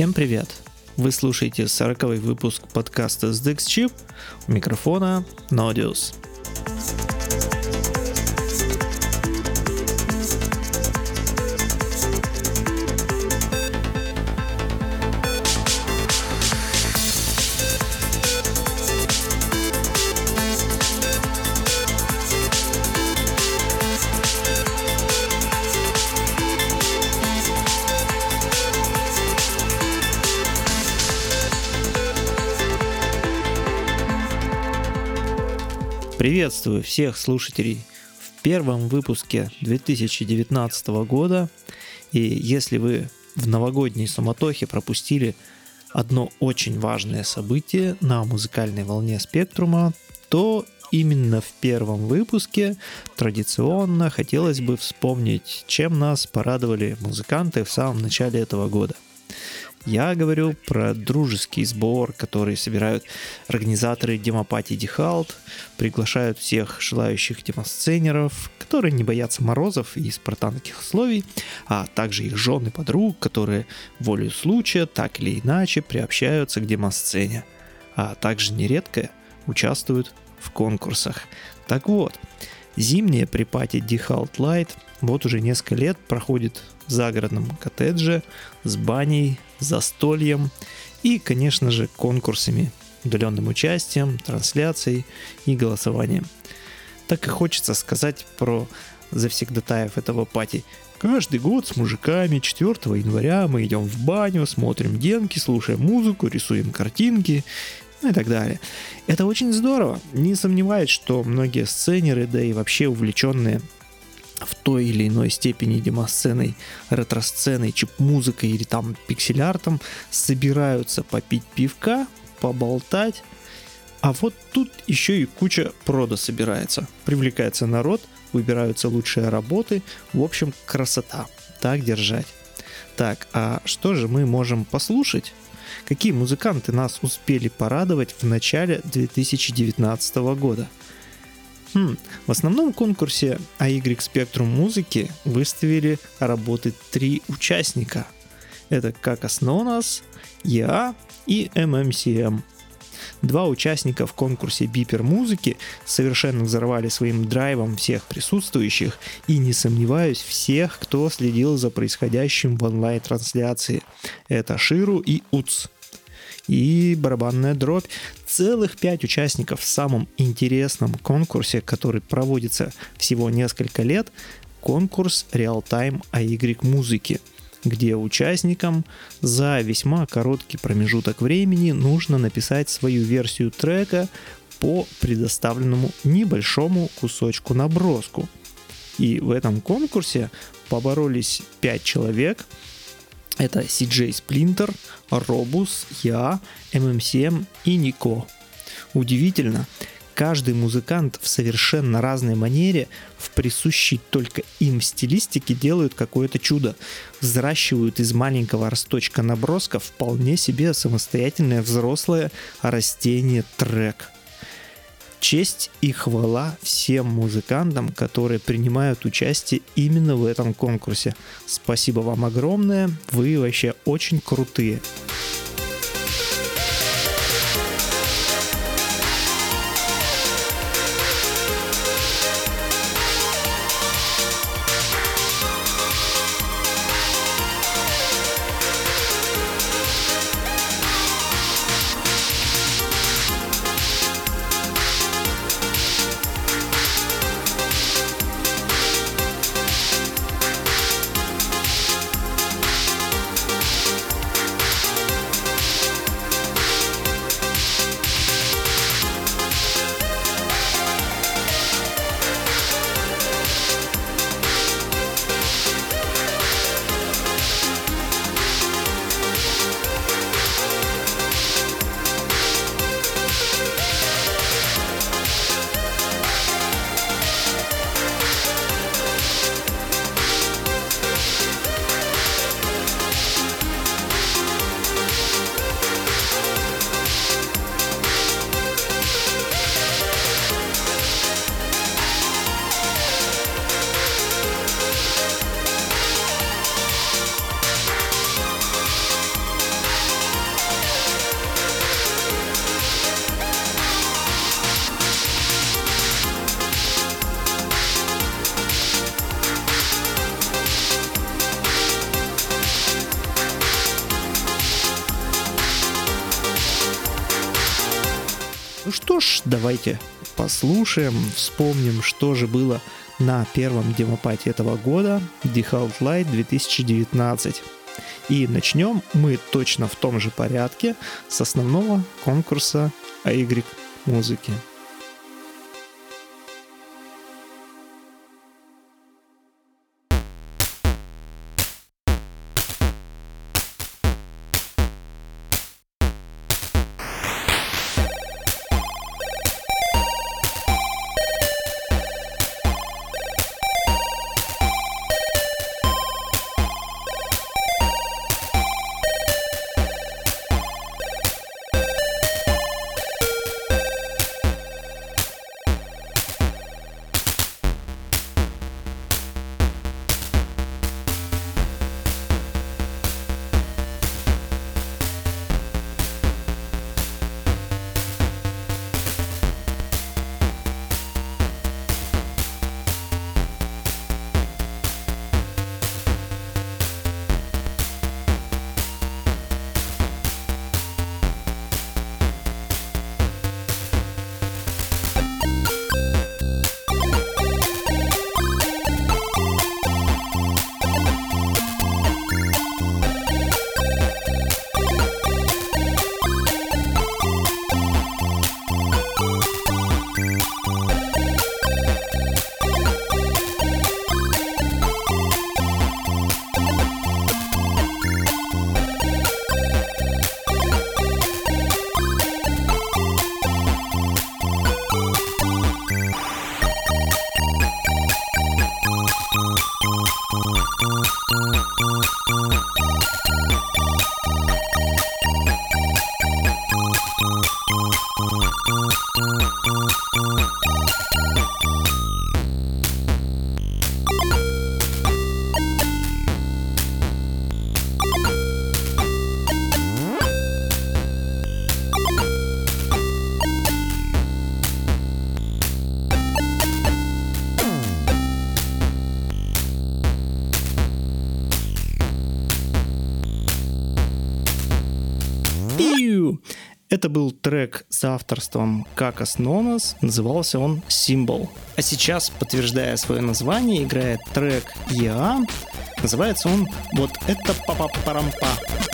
Всем привет! Вы слушаете 40 выпуск подкаста SDX Chip. У микрофона Nodius. Приветствую всех слушателей в первом выпуске 2019 года. И если вы в новогодней суматохе пропустили одно очень важное событие на музыкальной волне спектрума, то именно в первом выпуске традиционно хотелось бы вспомнить, чем нас порадовали музыканты в самом начале этого года – я говорю про дружеский сбор, который собирают организаторы демопати DiHalt, приглашают всех желающих демосценеров, которые не боятся морозов и спартанских условий, а также их жён, подруг, которые волею случая так или иначе приобщаются к демосцене, а также нередко участвуют в конкурсах. Так вот, зимняя препати DiHalt Lite вот уже несколько лет проходит в загородном коттедже с баней, застольем и, конечно же, конкурсами, удаленным участием, трансляцией и голосованием. Так и хочется сказать про завсегдатаев этого пати. Каждый год с мужиками 4 января мы идем в баню, смотрим демки, слушаем музыку, рисуем картинки ну и так далее. Это очень здорово. Не сомневаюсь, что многие сценеры, да и вообще увлеченные в той или иной степени демосценой, ретро-сценой, чип-музыкой или там пиксель-артом собираются попить пивка, поболтать, а вот тут еще и куча прода собирается. Привлекается народ, выбираются лучшие работы. В общем, красота. Так держать. Так, а что же мы можем послушать? Какие музыканты нас успели порадовать в начале 2019 года? Хм, в основном конкурсе AY Spectrum музыки выставили работы три участника. Это как Known EA и MMCM. Два участника в конкурсе Бипер музыки совершенно взорвали своим драйвом всех присутствующих и, не сомневаюсь, всех, кто следил за происходящим в онлайн-трансляции. Это Ширу и Уц и барабанная дробь. Целых пять участников в самом интересном конкурсе, который проводится всего несколько лет, конкурс Real-Time AY музыки где участникам за весьма короткий промежуток времени нужно написать свою версию трека по предоставленному небольшому кусочку наброску. И в этом конкурсе поборолись 5 человек – это CJ Splinter, Robus, я, MMCM и Нико. Удивительно, каждый музыкант в совершенно разной манере, в присущей только им стилистике делают какое-то чудо. Взращивают из маленького росточка наброска вполне себе самостоятельное взрослое растение трек – Честь и хвала всем музыкантам, которые принимают участие именно в этом конкурсе. Спасибо вам огромное, вы вообще очень крутые. Давайте послушаем, вспомним, что же было на первом демопате этого года Default Light 2019. И начнем мы точно в том же порядке с основного конкурса AY музыки. Был трек с авторством Какас Нонос, назывался он Symbol. А сейчас, подтверждая свое название, играет трек Я. Называется он вот это папа-парампа. конечно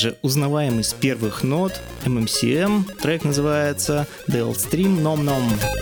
же, узнаваемый с первых нот MMCM. Трек называется The Old Stream Nom Nom.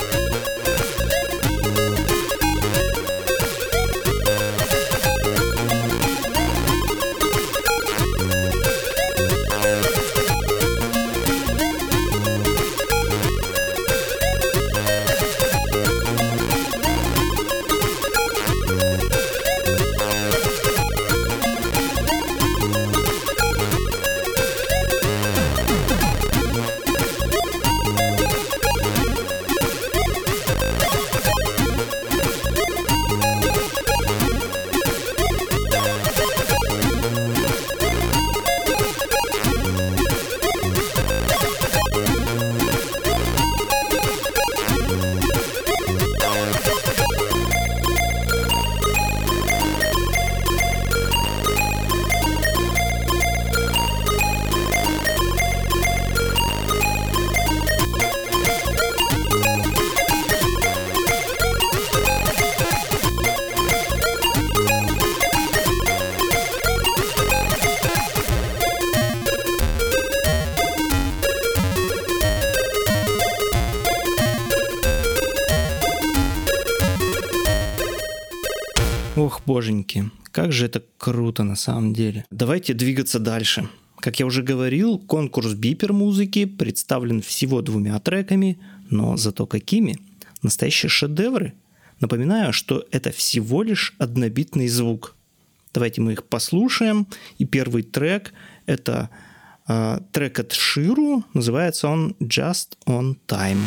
Боженьки, как же это круто на самом деле. Давайте двигаться дальше. Как я уже говорил, конкурс бипер музыки представлен всего двумя треками, но зато какими? Настоящие шедевры. Напоминаю, что это всего лишь однобитный звук. Давайте мы их послушаем. И первый трек – это э, трек от Ширу, называется он «Just on Time».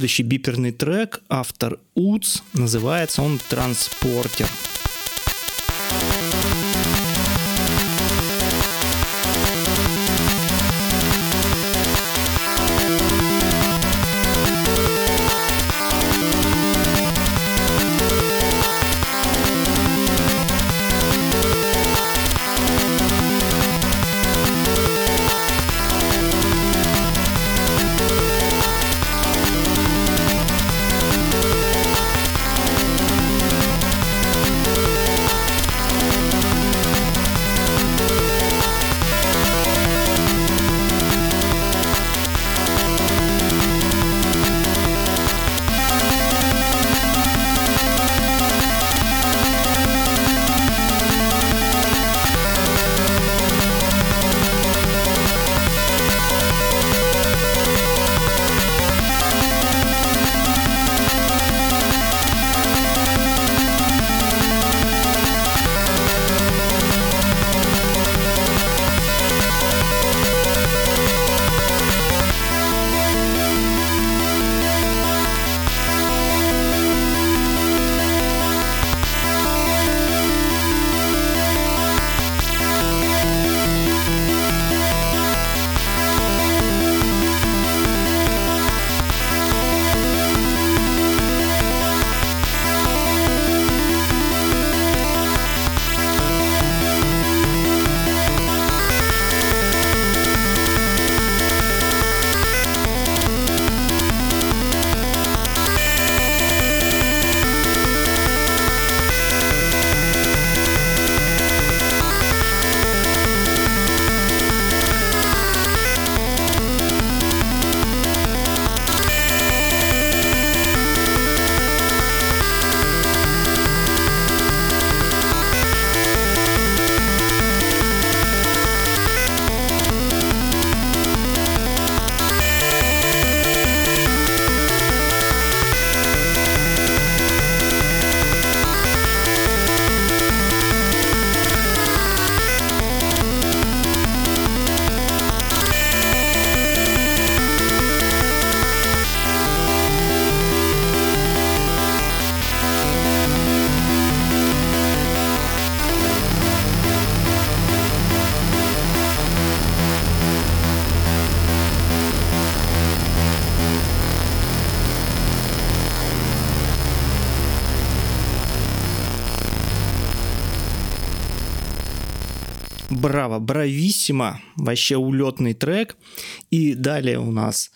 Следующий биперный трек, автор УЦ, называется он «Транспортер». Браво, брависсимо, вообще улетный трек. И далее у нас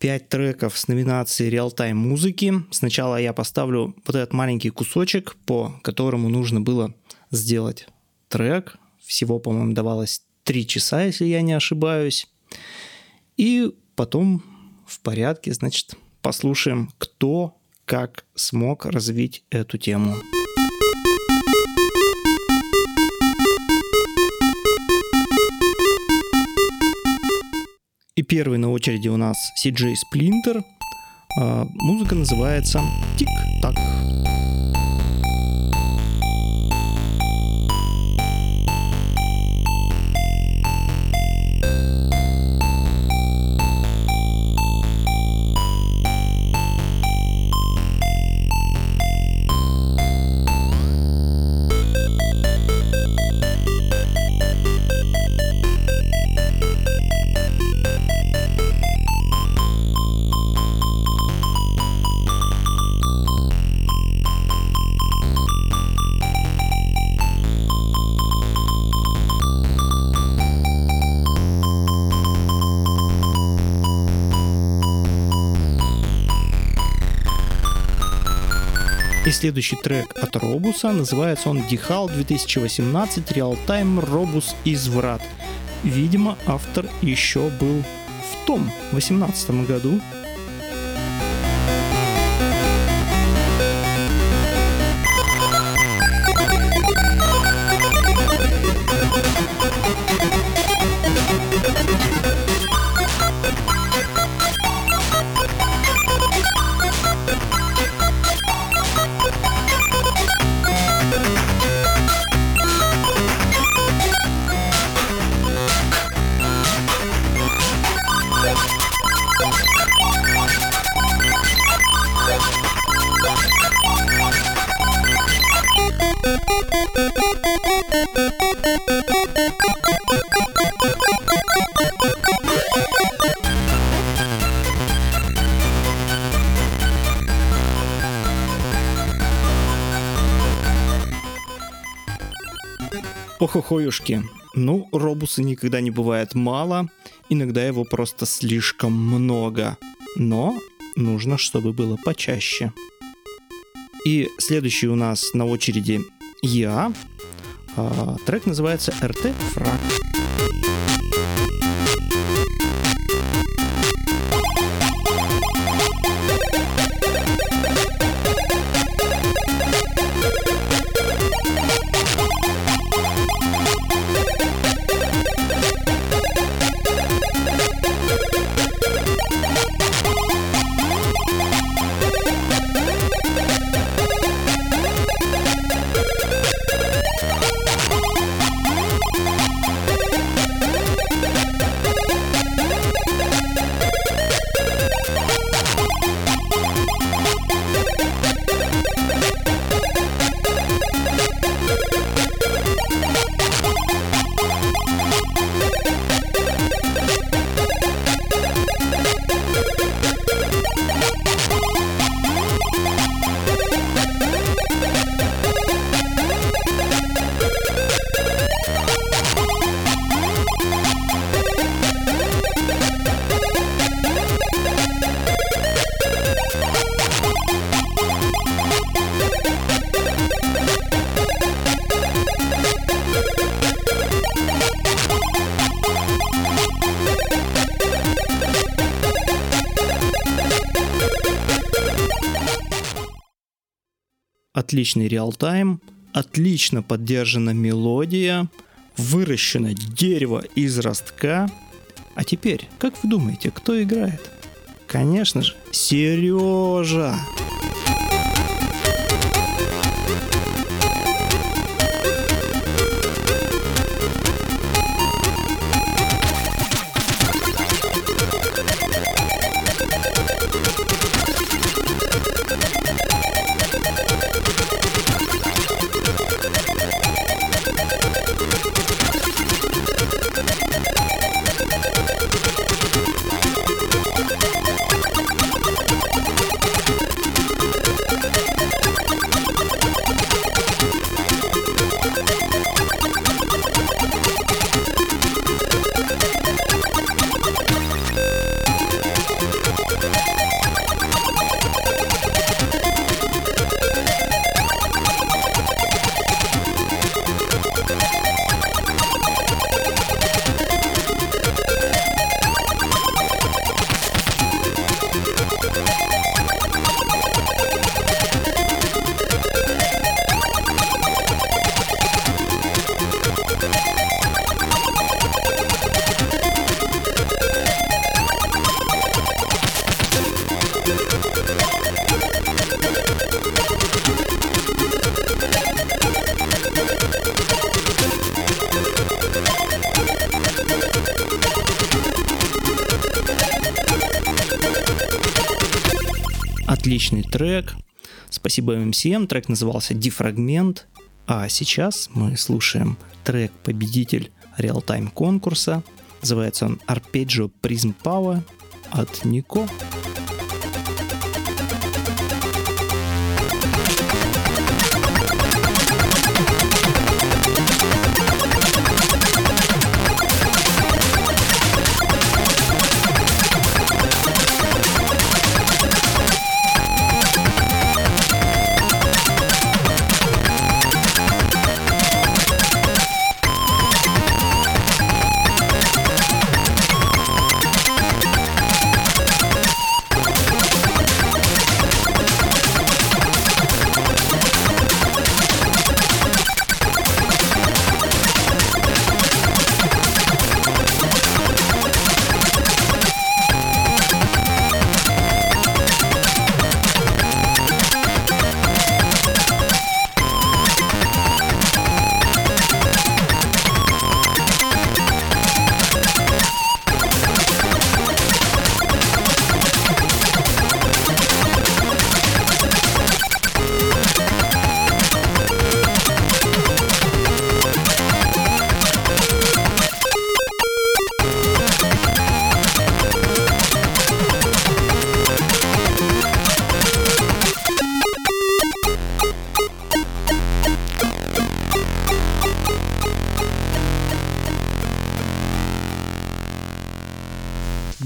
5 треков с номинацией реал-тайм музыки. Сначала я поставлю вот этот маленький кусочек, по которому нужно было сделать трек. Всего, по-моему, давалось 3 часа, если я не ошибаюсь. И потом в порядке, значит, послушаем, кто как смог развить эту тему. И первый на очереди у нас CJ Splinter. А, музыка называется «Тик-так». И следующий трек от Робуса, называется он Дихал 2018 Real Time Робус Изврат. Видимо, автор еще был в том 18 году, Охохоюшки. Ну, робуса никогда не бывает мало, иногда его просто слишком много. Но нужно, чтобы было почаще. И следующий у нас на очереди Я. А, трек называется РТ Фраг. Отличный реал-тайм, отлично поддержана мелодия, выращено дерево из ростка. А теперь, как вы думаете, кто играет? Конечно же, Сережа! Отличный трек. Спасибо MCM. Трек назывался «Дефрагмент». А сейчас мы слушаем трек «Победитель реал-тайм конкурса». Называется он «Arpeggio Prism Power» от Нико. Нико.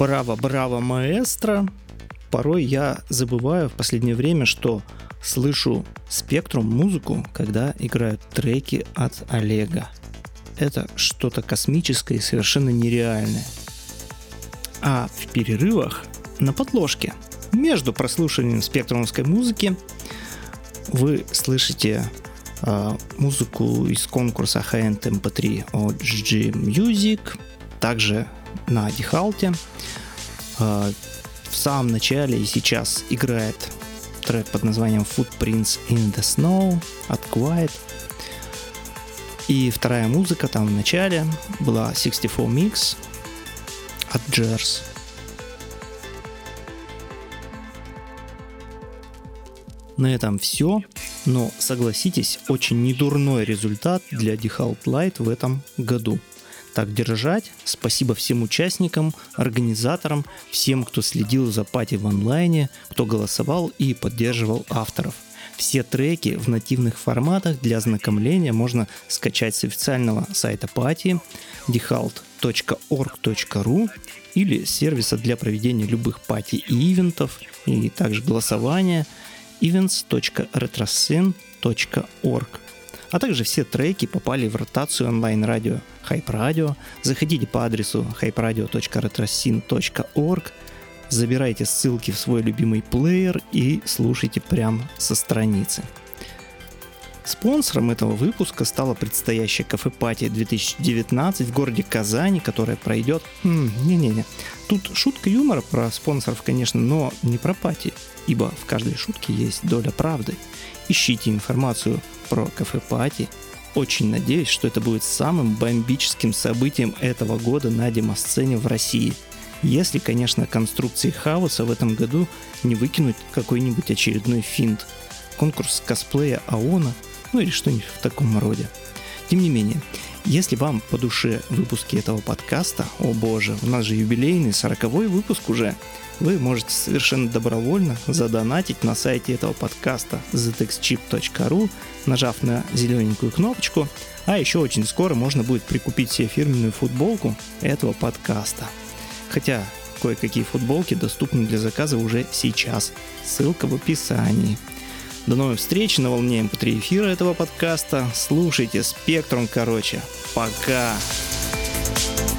Браво, браво, маэстро. Порой я забываю в последнее время, что слышу спектрум музыку, когда играют треки от Олега. Это что-то космическое и совершенно нереальное. А в перерывах на подложке между прослушиванием спектрумовской музыки вы слышите э, музыку из конкурса High-End MP3 от GG Music, также на Дихалте. А, в самом начале и сейчас играет трек под названием Footprints in the Snow от Quiet. И вторая музыка там в начале была 64 Mix от Jers. На этом все, но согласитесь, очень недурной результат для Default Light в этом году – так держать. Спасибо всем участникам, организаторам, всем, кто следил за пати в онлайне, кто голосовал и поддерживал авторов. Все треки в нативных форматах для ознакомления можно скачать с официального сайта пати dehalt.org.ru или сервиса для проведения любых пати и ивентов, и также голосования events.retrosyn.org. А также все треки попали в ротацию онлайн-радио Hype Radio. Заходите по адресу hyperadio.retrosin.org, забирайте ссылки в свой любимый плеер и слушайте прямо со страницы. Спонсором этого выпуска стала предстоящая кафе-пати 2019 в городе Казани, которая пройдет... Не-не-не. Тут шутка юмора про спонсоров, конечно, но не про пати, ибо в каждой шутке есть доля правды. Ищите информацию про кафе-пати. Очень надеюсь, что это будет самым бомбическим событием этого года на демосцене в России. Если, конечно, конструкции хаоса в этом году не выкинуть какой-нибудь очередной финт. Конкурс косплея АОНа, ну или что-нибудь в таком роде. Тем не менее, если вам по душе выпуски этого подкаста, о боже, у нас же юбилейный 40 выпуск уже, вы можете совершенно добровольно задонатить на сайте этого подкаста ztexchip.ru, нажав на зелененькую кнопочку, а еще очень скоро можно будет прикупить себе фирменную футболку этого подкаста. Хотя кое-какие футболки доступны для заказа уже сейчас. Ссылка в описании. До новых встреч на волне mp3 эм эфира этого подкаста. Слушайте Спектрум, короче. Пока! you